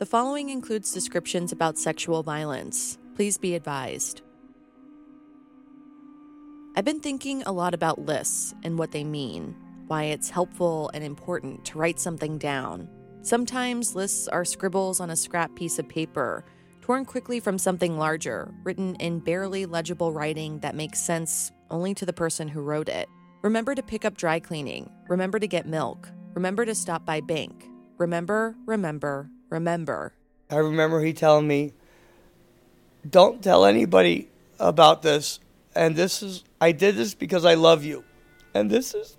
The following includes descriptions about sexual violence. Please be advised. I've been thinking a lot about lists and what they mean, why it's helpful and important to write something down. Sometimes lists are scribbles on a scrap piece of paper, torn quickly from something larger, written in barely legible writing that makes sense only to the person who wrote it. Remember to pick up dry cleaning. Remember to get milk. Remember to stop by bank. Remember, remember, remember. I remember he telling me, don't tell anybody about this. And this is, I did this because I love you. And this is,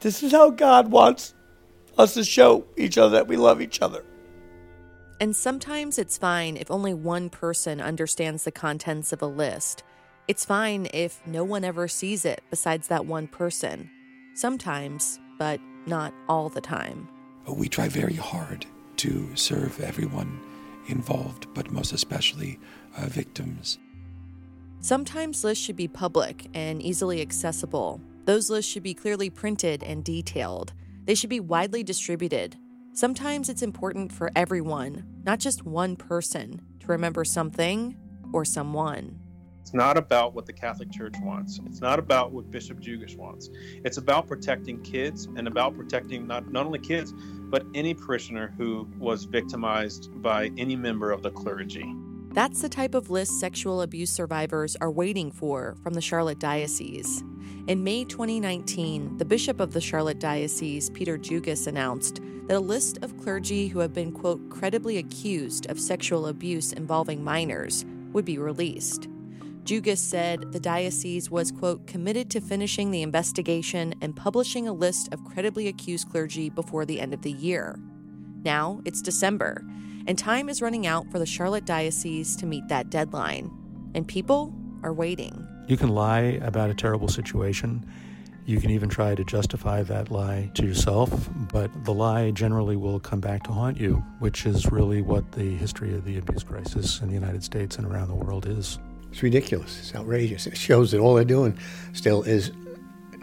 this is how God wants us to show each other that we love each other. And sometimes it's fine if only one person understands the contents of a list. It's fine if no one ever sees it besides that one person. Sometimes, but not all the time. We try very hard to serve everyone involved, but most especially uh, victims. Sometimes lists should be public and easily accessible. Those lists should be clearly printed and detailed. They should be widely distributed. Sometimes it's important for everyone, not just one person, to remember something or someone. It's not about what the Catholic Church wants. It's not about what Bishop Jugis wants. It's about protecting kids and about protecting not, not only kids, but any parishioner who was victimized by any member of the clergy. That's the type of list sexual abuse survivors are waiting for from the Charlotte Diocese. In May 2019, the Bishop of the Charlotte Diocese, Peter Jugis, announced that a list of clergy who have been, quote, credibly accused of sexual abuse involving minors would be released. Jugis said the diocese was, quote, committed to finishing the investigation and publishing a list of credibly accused clergy before the end of the year. Now it's December, and time is running out for the Charlotte Diocese to meet that deadline. And people are waiting. You can lie about a terrible situation. You can even try to justify that lie to yourself, but the lie generally will come back to haunt you, which is really what the history of the abuse crisis in the United States and around the world is. It's ridiculous. It's outrageous. It shows that all they're doing still is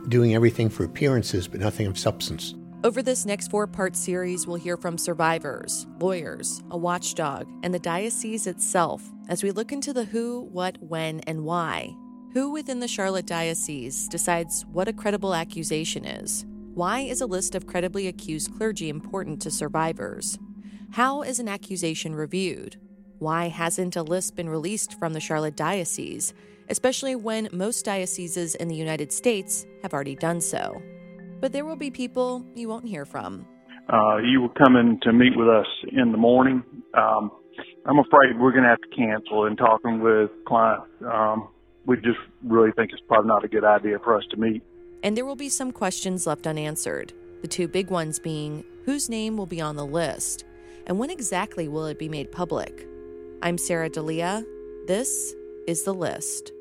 doing everything for appearances, but nothing of substance. Over this next four part series, we'll hear from survivors, lawyers, a watchdog, and the diocese itself as we look into the who, what, when, and why. Who within the Charlotte Diocese decides what a credible accusation is? Why is a list of credibly accused clergy important to survivors? How is an accusation reviewed? Why hasn't a list been released from the Charlotte Diocese, especially when most dioceses in the United States have already done so? But there will be people you won't hear from. Uh, you were coming to meet with us in the morning. Um, I'm afraid we're going to have to cancel and talking with clients. Um, we just really think it's probably not a good idea for us to meet. And there will be some questions left unanswered. The two big ones being whose name will be on the list, and when exactly will it be made public? I'm Sarah Delia. This is The List.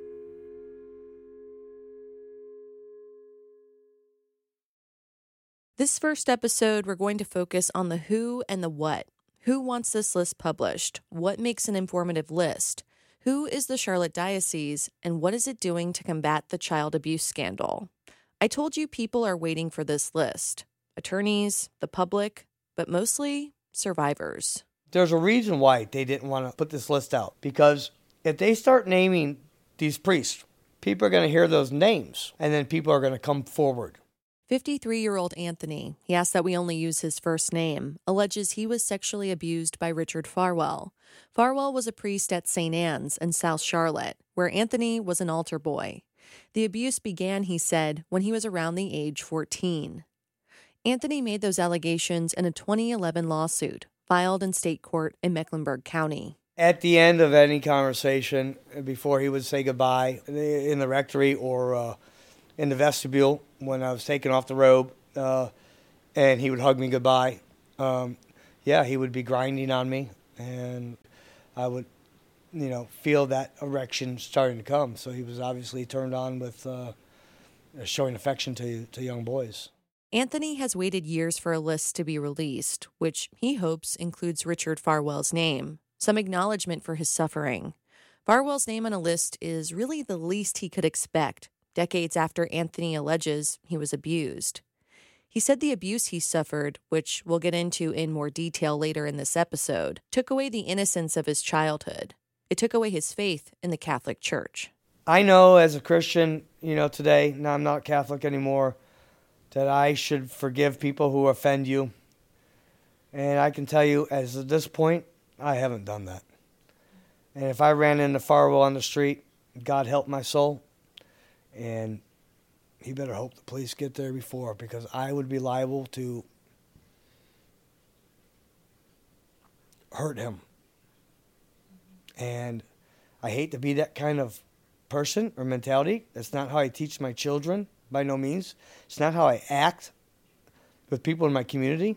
This first episode, we're going to focus on the who and the what. Who wants this list published? What makes an informative list? Who is the Charlotte Diocese, and what is it doing to combat the child abuse scandal? I told you people are waiting for this list attorneys, the public, but mostly survivors there's a reason why they didn't want to put this list out because if they start naming these priests, people are going to hear those names and then people are going to come forward. 53 year old Anthony, he asked that we only use his first name, alleges he was sexually abused by Richard Farwell. Farwell was a priest at St. Anne's in South Charlotte, where Anthony was an altar boy. The abuse began, he said, when he was around the age 14. Anthony made those allegations in a 2011 lawsuit filed in state court in Mecklenburg County. At the end of any conversation, before he would say goodbye in the rectory or uh, in the vestibule when I was taking off the robe, uh, and he would hug me goodbye, um, yeah, he would be grinding on me, and I would, you know, feel that erection starting to come. So he was obviously turned on with uh, showing affection to to young boys. Anthony has waited years for a list to be released, which he hopes includes Richard Farwell's name, some acknowledgement for his suffering. Farwell's name on a list is really the least he could expect, decades after Anthony alleges he was abused. He said the abuse he suffered, which we'll get into in more detail later in this episode, took away the innocence of his childhood. It took away his faith in the Catholic Church. I know as a Christian, you know, today, now I'm not Catholic anymore, that I should forgive people who offend you. And I can tell you, as at this point, I haven't done that. And if I ran into Farwell on the street, God help my soul, and he better hope the police get there before because I would be liable to hurt him. And I hate to be that kind of person or mentality. That's not how I teach my children, by no means. It's not how I act with people in my community.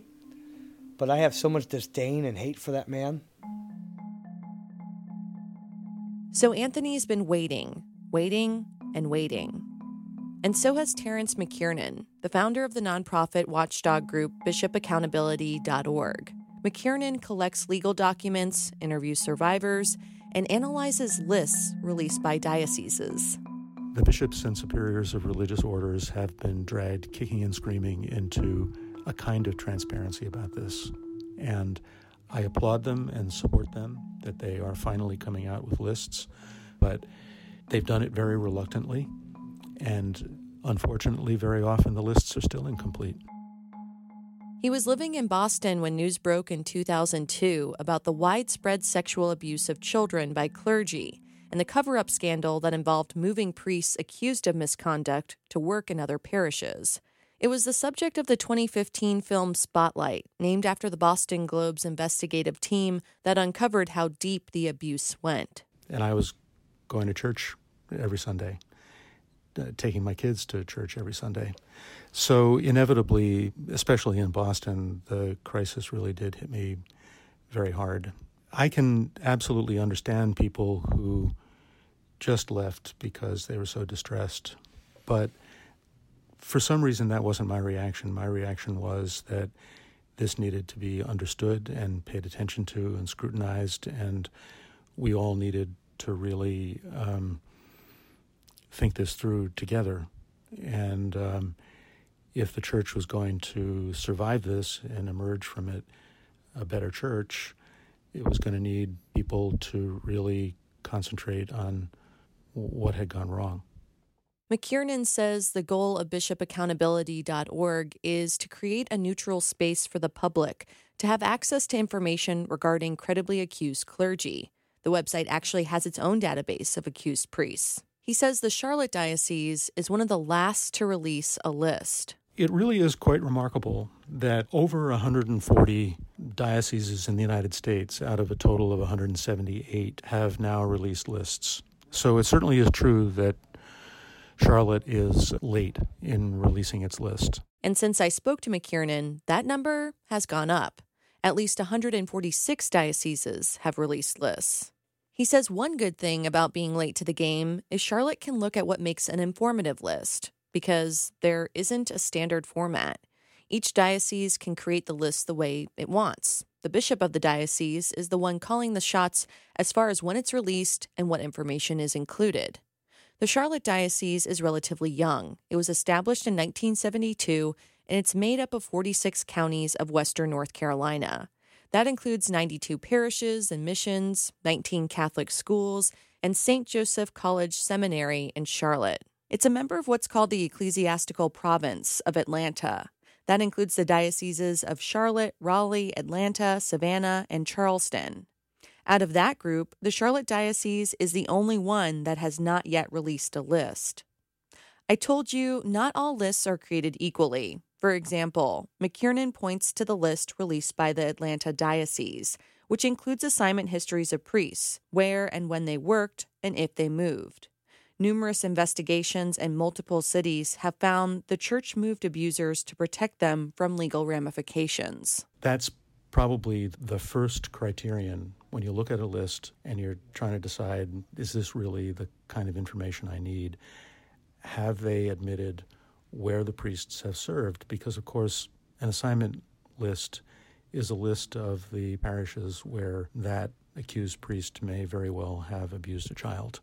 But I have so much disdain and hate for that man. So Anthony's been waiting, waiting, and waiting. And so has Terence McKiernan, the founder of the nonprofit watchdog group bishopaccountability.org. McKiernan collects legal documents, interviews survivors, and analyzes lists released by dioceses. The bishops and superiors of religious orders have been dragged kicking and screaming into a kind of transparency about this. And I applaud them and support them that they are finally coming out with lists, but they've done it very reluctantly. And unfortunately, very often the lists are still incomplete. He was living in Boston when news broke in 2002 about the widespread sexual abuse of children by clergy and the cover up scandal that involved moving priests accused of misconduct to work in other parishes. It was the subject of the 2015 film Spotlight, named after the Boston Globe's investigative team that uncovered how deep the abuse went. And I was going to church every Sunday, uh, taking my kids to church every Sunday. So, inevitably, especially in Boston, the crisis really did hit me very hard. I can absolutely understand people who just left because they were so distressed. But for some reason, that wasn't my reaction. My reaction was that this needed to be understood and paid attention to and scrutinized, and we all needed to really um, think this through together. And um, if the church was going to survive this and emerge from it a better church, it was going to need people to really concentrate on what had gone wrong. McKiernan says the goal of bishopaccountability.org is to create a neutral space for the public to have access to information regarding credibly accused clergy. The website actually has its own database of accused priests. He says the Charlotte Diocese is one of the last to release a list. It really is quite remarkable that over 140 dioceses in the United States, out of a total of 178, have now released lists. So it certainly is true that Charlotte is late in releasing its list. And since I spoke to McKiernan, that number has gone up. At least 146 dioceses have released lists. He says one good thing about being late to the game is Charlotte can look at what makes an informative list, because there isn't a standard format. Each diocese can create the list the way it wants. The bishop of the diocese is the one calling the shots as far as when it's released and what information is included. The Charlotte Diocese is relatively young. It was established in 1972 and it's made up of 46 counties of western North Carolina. That includes 92 parishes and missions, 19 Catholic schools, and St. Joseph College Seminary in Charlotte. It's a member of what's called the Ecclesiastical Province of Atlanta. That includes the dioceses of Charlotte, Raleigh, Atlanta, Savannah, and Charleston. Out of that group, the Charlotte Diocese is the only one that has not yet released a list. I told you not all lists are created equally. For example, McKiernan points to the list released by the Atlanta Diocese, which includes assignment histories of priests, where and when they worked, and if they moved. Numerous investigations in multiple cities have found the church moved abusers to protect them from legal ramifications. That's probably the first criterion when you look at a list and you're trying to decide is this really the kind of information I need? Have they admitted where the priests have served? Because, of course, an assignment list is a list of the parishes where that accused priest may very well have abused a child.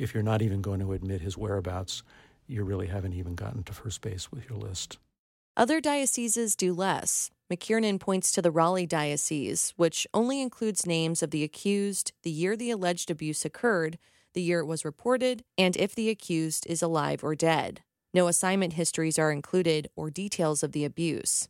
If you're not even going to admit his whereabouts, you really haven't even gotten to first base with your list. Other dioceses do less. McKiernan points to the Raleigh Diocese, which only includes names of the accused, the year the alleged abuse occurred, the year it was reported, and if the accused is alive or dead. No assignment histories are included or details of the abuse.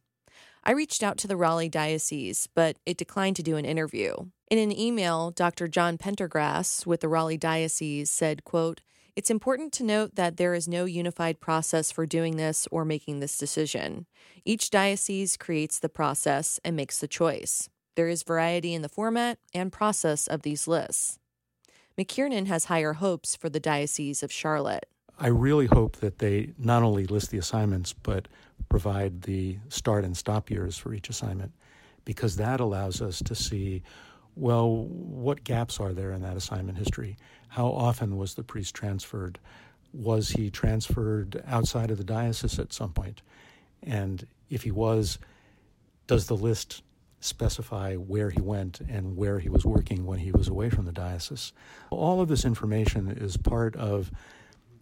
I reached out to the Raleigh Diocese, but it declined to do an interview. In an email, Dr. John Pendergrass with the Raleigh Diocese said, quote, it's important to note that there is no unified process for doing this or making this decision. Each diocese creates the process and makes the choice. There is variety in the format and process of these lists. McKiernan has higher hopes for the Diocese of Charlotte. I really hope that they not only list the assignments, but provide the start and stop years for each assignment, because that allows us to see well, what gaps are there in that assignment history? How often was the priest transferred? Was he transferred outside of the diocese at some point? And if he was, does the list specify where he went and where he was working when he was away from the diocese? All of this information is part of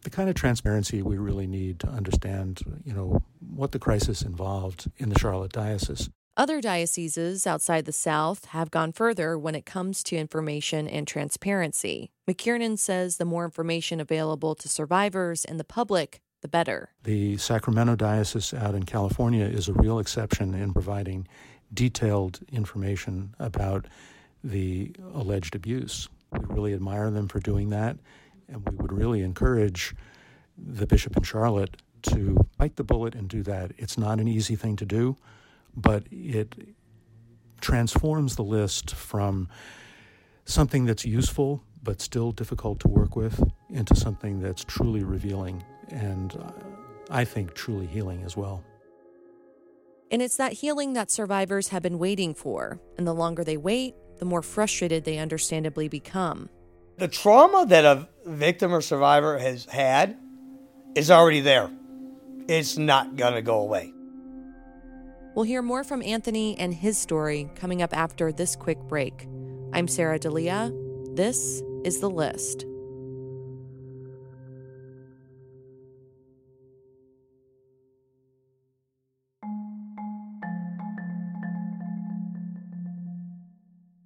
the kind of transparency we really need to understand, you know, what the crisis involved in the Charlotte diocese. Other dioceses outside the South have gone further when it comes to information and transparency. McKiernan says the more information available to survivors and the public, the better. The Sacramento Diocese out in California is a real exception in providing detailed information about the alleged abuse. We really admire them for doing that, and we would really encourage the bishop in Charlotte to bite the bullet and do that. It's not an easy thing to do but it transforms the list from something that's useful but still difficult to work with into something that's truly revealing and uh, I think truly healing as well. And it's that healing that survivors have been waiting for. And the longer they wait, the more frustrated they understandably become. The trauma that a victim or survivor has had is already there. It's not going to go away. We'll hear more from Anthony and his story coming up after this quick break. I'm Sarah Delia. This is The List.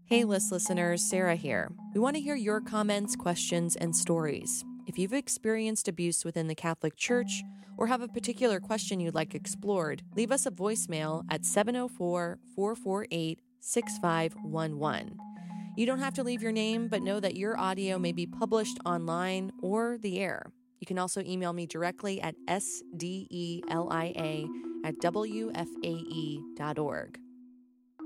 Hey, List listeners, Sarah here. We want to hear your comments, questions, and stories. If you've experienced abuse within the Catholic Church or have a particular question you'd like explored, leave us a voicemail at 704 448 6511. You don't have to leave your name, but know that your audio may be published online or the air. You can also email me directly at sdelia at wfae.org.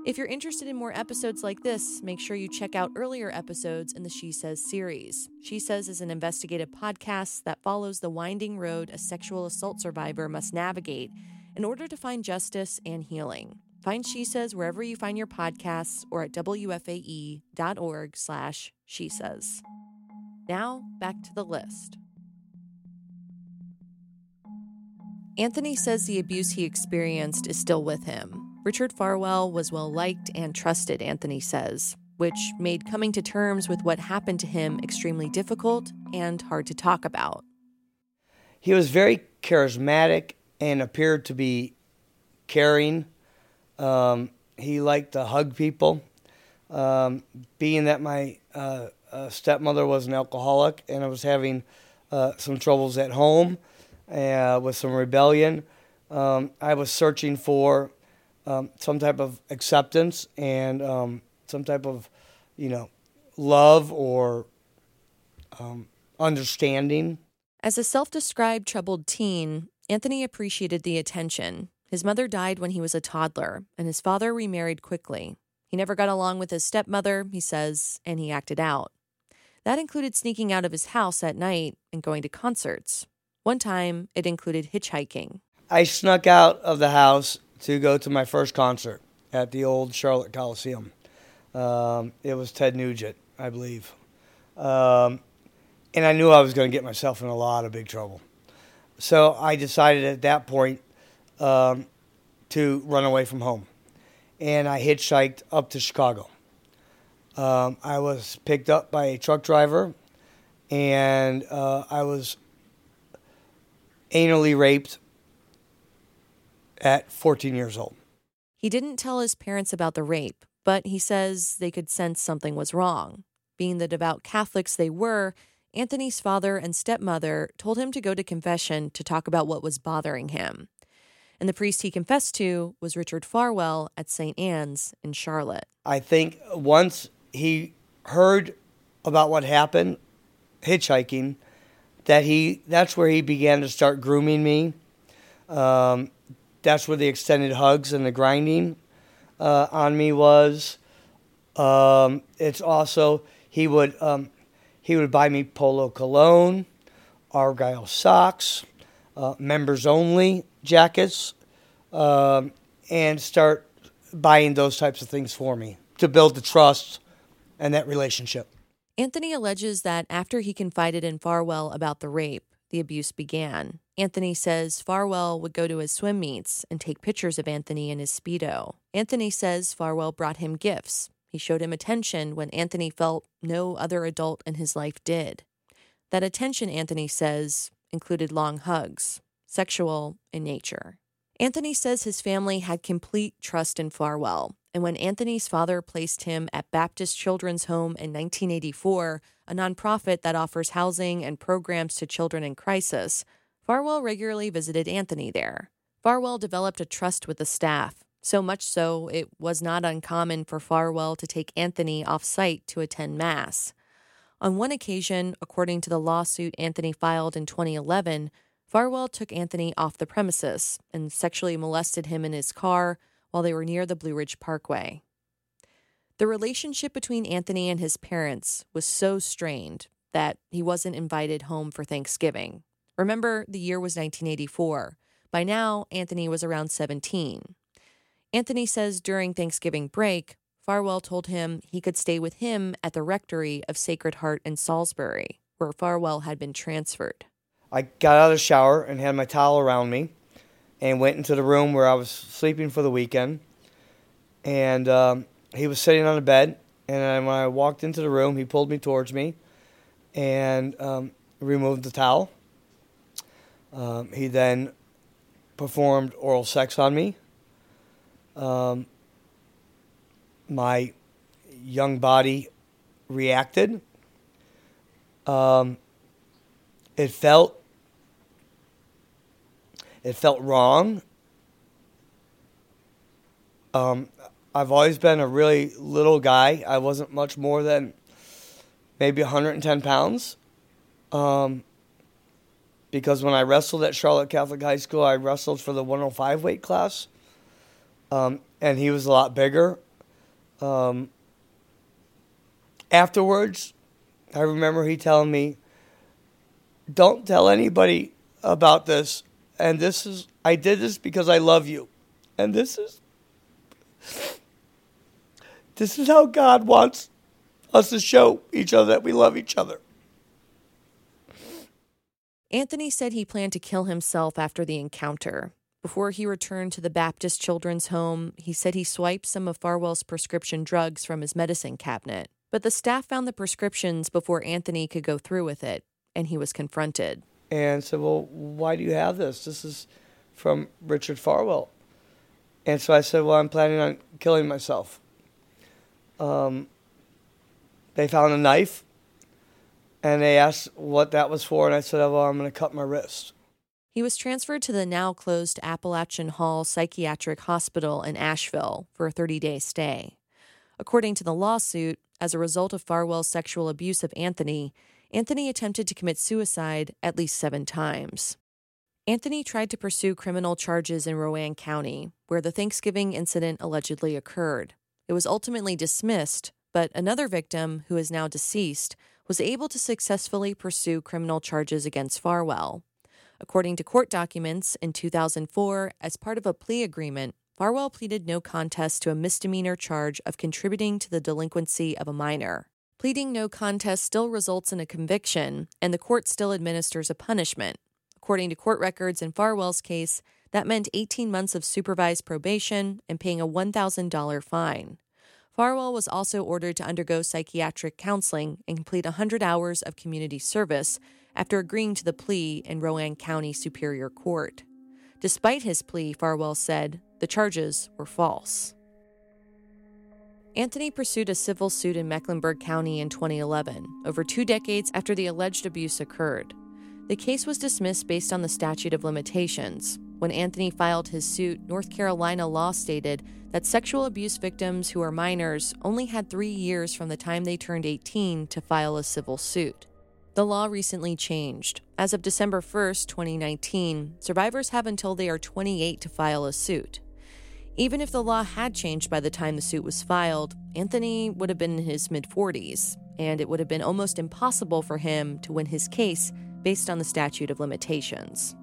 If you're interested in more episodes like this, make sure you check out earlier episodes in the She Says series. She Says is an investigative podcast that follows the winding road a sexual assault survivor must navigate in order to find justice and healing. Find She Says wherever you find your podcasts or at wfae.org slash she says. Now, back to the list. Anthony says the abuse he experienced is still with him. Richard Farwell was well liked and trusted, Anthony says, which made coming to terms with what happened to him extremely difficult and hard to talk about. He was very charismatic and appeared to be caring. Um, he liked to hug people. Um, being that my uh, uh, stepmother was an alcoholic and I was having uh, some troubles at home uh, with some rebellion, um, I was searching for um, some type of acceptance and um, some type of, you know, love or um, understanding. As a self described troubled teen, Anthony appreciated the attention. His mother died when he was a toddler, and his father remarried quickly. He never got along with his stepmother, he says, and he acted out. That included sneaking out of his house at night and going to concerts. One time, it included hitchhiking. I snuck out of the house to go to my first concert at the old Charlotte Coliseum. Um, it was Ted Nugent, I believe. Um, and I knew I was going to get myself in a lot of big trouble. So I decided at that point um, to run away from home. And I hitchhiked up to Chicago. Um, I was picked up by a truck driver, and uh, I was anally raped at 14 years old. He didn't tell his parents about the rape, but he says they could sense something was wrong. Being the devout Catholics they were, Anthony's father and stepmother told him to go to confession to talk about what was bothering him. And the priest he confessed to was Richard Farwell at St. Anne's in Charlotte. I think once he heard about what happened hitchhiking, that he that's where he began to start grooming me. Um, that's where the extended hugs and the grinding uh, on me was. Um, it's also he would um, he would buy me polo cologne, argyle socks, uh, members only jackets, um, and start buying those types of things for me to build the trust and that relationship. Anthony alleges that after he confided in Farwell about the rape, the abuse began. Anthony says Farwell would go to his swim meets and take pictures of Anthony in his Speedo. Anthony says Farwell brought him gifts. He showed him attention when Anthony felt no other adult in his life did. That attention, Anthony says, included long hugs, sexual in nature. Anthony says his family had complete trust in Farwell, and when Anthony's father placed him at Baptist Children's Home in 1984, a nonprofit that offers housing and programs to children in crisis, Farwell regularly visited Anthony there. Farwell developed a trust with the staff, so much so it was not uncommon for Farwell to take Anthony off site to attend Mass. On one occasion, according to the lawsuit Anthony filed in 2011, Farwell took Anthony off the premises and sexually molested him in his car while they were near the Blue Ridge Parkway. The relationship between Anthony and his parents was so strained that he wasn't invited home for Thanksgiving. Remember, the year was 1984. By now, Anthony was around 17. Anthony says during Thanksgiving break, Farwell told him he could stay with him at the rectory of Sacred Heart in Salisbury, where Farwell had been transferred. I got out of the shower and had my towel around me and went into the room where I was sleeping for the weekend. And um, he was sitting on the bed. And when I walked into the room, he pulled me towards me and um, removed the towel. Um, he then performed oral sex on me. Um, my young body reacted. Um, it felt it felt wrong. Um, I've always been a really little guy. I wasn't much more than maybe 110 pounds. Um, because when I wrestled at Charlotte Catholic High School, I wrestled for the 105 weight class. Um, and he was a lot bigger. Um, afterwards, I remember he telling me, Don't tell anybody about this. And this is, I did this because I love you. And this is, this is how God wants us to show each other that we love each other. Anthony said he planned to kill himself after the encounter. Before he returned to the Baptist Children's Home, he said he swiped some of Farwell's prescription drugs from his medicine cabinet. But the staff found the prescriptions before Anthony could go through with it, and he was confronted. And said, Well, why do you have this? This is from Richard Farwell. And so I said, Well, I'm planning on killing myself. Um, they found a knife and they asked what that was for, and I said, Well, I'm going to cut my wrist. He was transferred to the now closed Appalachian Hall Psychiatric Hospital in Asheville for a 30 day stay. According to the lawsuit, as a result of Farwell's sexual abuse of Anthony, Anthony attempted to commit suicide at least seven times. Anthony tried to pursue criminal charges in Rowan County, where the Thanksgiving incident allegedly occurred. It was ultimately dismissed, but another victim, who is now deceased, was able to successfully pursue criminal charges against Farwell. According to court documents, in 2004, as part of a plea agreement, Farwell pleaded no contest to a misdemeanor charge of contributing to the delinquency of a minor. Pleading no contest still results in a conviction, and the court still administers a punishment. According to court records in Farwell's case, that meant 18 months of supervised probation and paying a $1,000 fine. Farwell was also ordered to undergo psychiatric counseling and complete 100 hours of community service after agreeing to the plea in Rowan County Superior Court. Despite his plea, Farwell said the charges were false. Anthony pursued a civil suit in Mecklenburg County in 2011, over two decades after the alleged abuse occurred. The case was dismissed based on the statute of limitations. When Anthony filed his suit, North Carolina law stated that sexual abuse victims who are minors only had three years from the time they turned 18 to file a civil suit. The law recently changed. As of December 1, 2019, survivors have until they are 28 to file a suit. Even if the law had changed by the time the suit was filed, Anthony would have been in his mid 40s, and it would have been almost impossible for him to win his case based on the statute of limitations.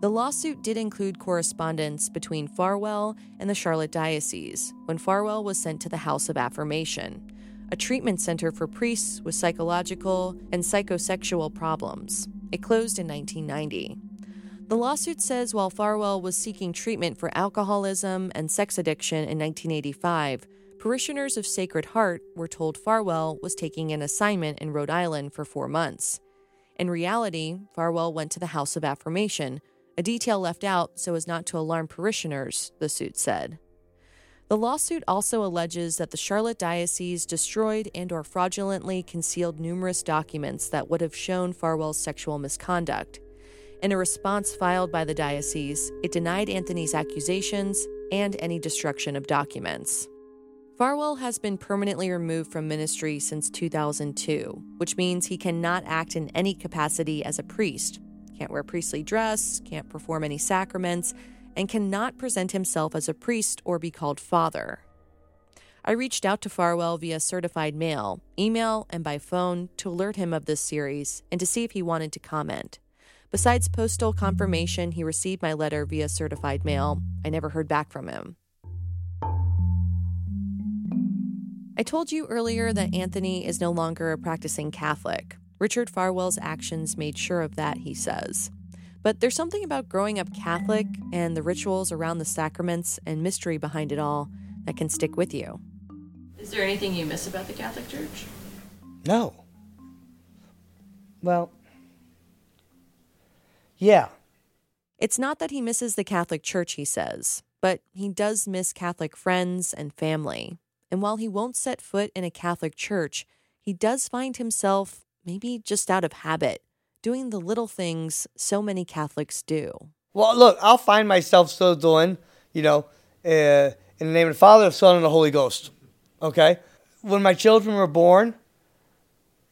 The lawsuit did include correspondence between Farwell and the Charlotte Diocese when Farwell was sent to the House of Affirmation, a treatment center for priests with psychological and psychosexual problems. It closed in 1990. The lawsuit says while Farwell was seeking treatment for alcoholism and sex addiction in 1985, parishioners of Sacred Heart were told Farwell was taking an assignment in Rhode Island for four months. In reality, Farwell went to the House of Affirmation, a detail left out so as not to alarm parishioners, the suit said. The lawsuit also alleges that the Charlotte Diocese destroyed and or fraudulently concealed numerous documents that would have shown Farwell's sexual misconduct. In a response filed by the diocese, it denied Anthony's accusations and any destruction of documents. Farwell has been permanently removed from ministry since 2002, which means he cannot act in any capacity as a priest, can't wear priestly dress, can't perform any sacraments, and cannot present himself as a priest or be called father. I reached out to Farwell via certified mail, email, and by phone to alert him of this series and to see if he wanted to comment. Besides postal confirmation he received my letter via certified mail, I never heard back from him. I told you earlier that Anthony is no longer a practicing Catholic. Richard Farwell's actions made sure of that, he says. But there's something about growing up Catholic and the rituals around the sacraments and mystery behind it all that can stick with you. Is there anything you miss about the Catholic Church? No. Well, yeah. It's not that he misses the Catholic Church, he says, but he does miss Catholic friends and family. And while he won't set foot in a Catholic church, he does find himself, maybe just out of habit, doing the little things so many Catholics do. Well, look, I'll find myself still doing, you know, uh, in the name of the Father, the Son, and the Holy Ghost. Okay? When my children were born,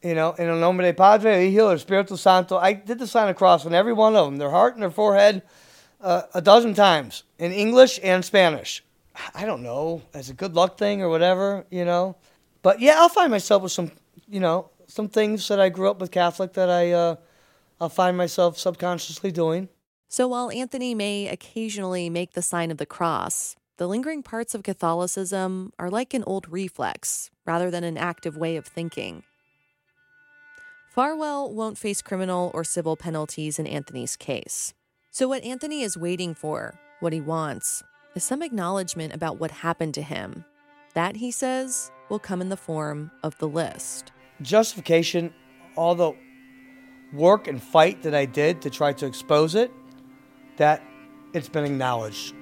you know, in el nombre de Padre, Hijo, Espíritu Santo, I did the sign of cross on every one of them, their heart and their forehead, uh, a dozen times in English and Spanish. I don't know, as a good luck thing or whatever, you know. But yeah, I'll find myself with some, you know, some things that I grew up with Catholic that I, uh, I'll find myself subconsciously doing. So while Anthony may occasionally make the sign of the cross, the lingering parts of Catholicism are like an old reflex rather than an active way of thinking. Farwell won't face criminal or civil penalties in Anthony's case. So, what Anthony is waiting for, what he wants, is some acknowledgement about what happened to him. That, he says, will come in the form of the list. Justification, all the work and fight that I did to try to expose it, that it's been acknowledged.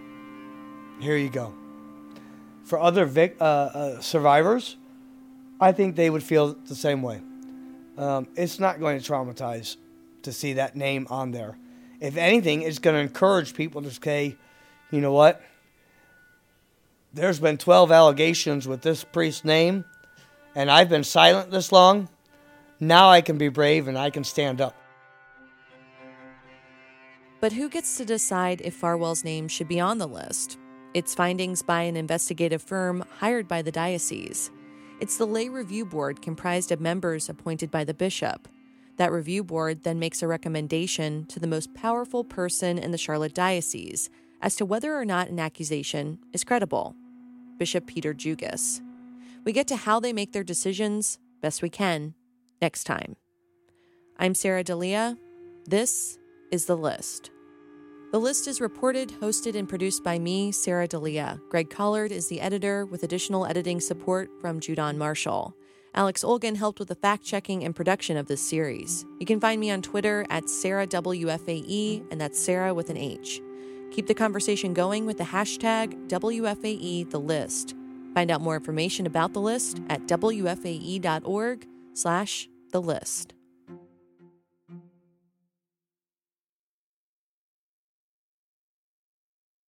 Here you go. For other vic- uh, uh, survivors, I think they would feel the same way um, it's not going to traumatize to see that name on there. If anything, it's going to encourage people to say, you know what? There's been 12 allegations with this priest's name, and I've been silent this long. Now I can be brave and I can stand up. But who gets to decide if Farwell's name should be on the list? It's findings by an investigative firm hired by the diocese. It's the lay review board comprised of members appointed by the bishop. That review board then makes a recommendation to the most powerful person in the Charlotte Diocese as to whether or not an accusation is credible Bishop Peter Jugis. We get to how they make their decisions best we can next time. I'm Sarah Delia. This is The List. The List is reported, hosted, and produced by me, Sarah Delia. Greg Collard is the editor, with additional editing support from Judon Marshall. Alex Olgin helped with the fact checking and production of this series. You can find me on Twitter at sarahwfae, and that's Sarah with an H. Keep the conversation going with the hashtag WFAE The List. Find out more information about the list at wfae.org slash the list.